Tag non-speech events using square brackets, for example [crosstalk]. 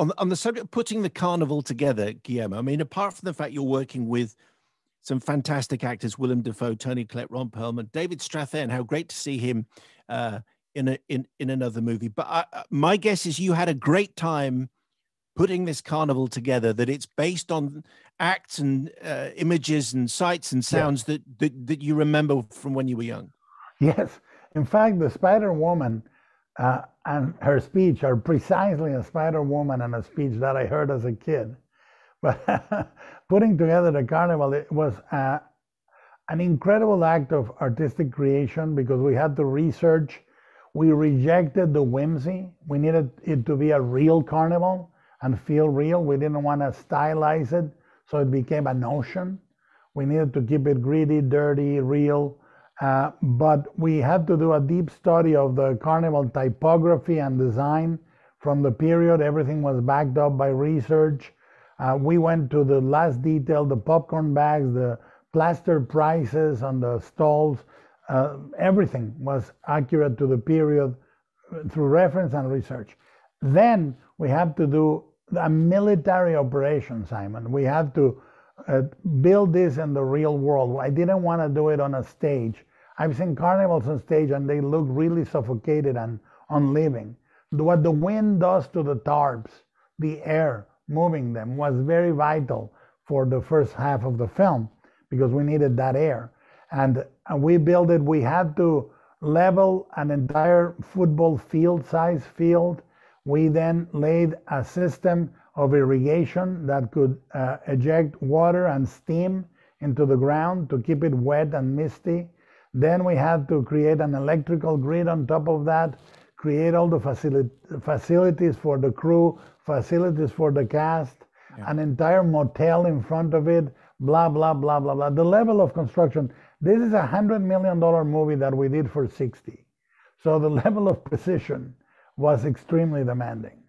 on on the subject of putting the carnival together, Guillermo. I mean, apart from the fact you're working with some fantastic actors, Willem Dafoe, Toni Collette, Ron Perlman, David Strathairn. How great to see him uh, in a in in another movie. But I, my guess is you had a great time putting this carnival together. That it's based on acts and uh, images and sights and sounds yeah. that, that that you remember from when you were young. Yes, in fact, the Spider Woman uh, and her speech are precisely a Spider Woman and a speech that I heard as a kid. [laughs] But putting together the carnival it was uh, an incredible act of artistic creation because we had to research. We rejected the whimsy. We needed it to be a real carnival and feel real. We didn't want to stylize it so it became a notion. We needed to keep it gritty, dirty, real. Uh, but we had to do a deep study of the carnival typography and design from the period. Everything was backed up by research. Uh, we went to the last detail, the popcorn bags, the plaster prices on the stalls. Uh, everything was accurate to the period through reference and research. Then we have to do a military operation, Simon. We have to uh, build this in the real world. I didn't want to do it on a stage. I've seen carnivals on stage and they look really suffocated and unliving. What the wind does to the tarps, the air moving them, was very vital for the first half of the film because we needed that air. And, and we built it, we had to level an entire football field size field. We then laid a system of irrigation that could uh, eject water and steam into the ground to keep it wet and misty. Then we had to create an electrical grid on top of that, create all the facility, facilities for the crew, facilities for the cast, yeah. an entire motel in front of it, blah, blah, blah, blah, blah. The level of construction, this is a $100 million movie that we did for 60. So the [laughs] level of precision was extremely demanding.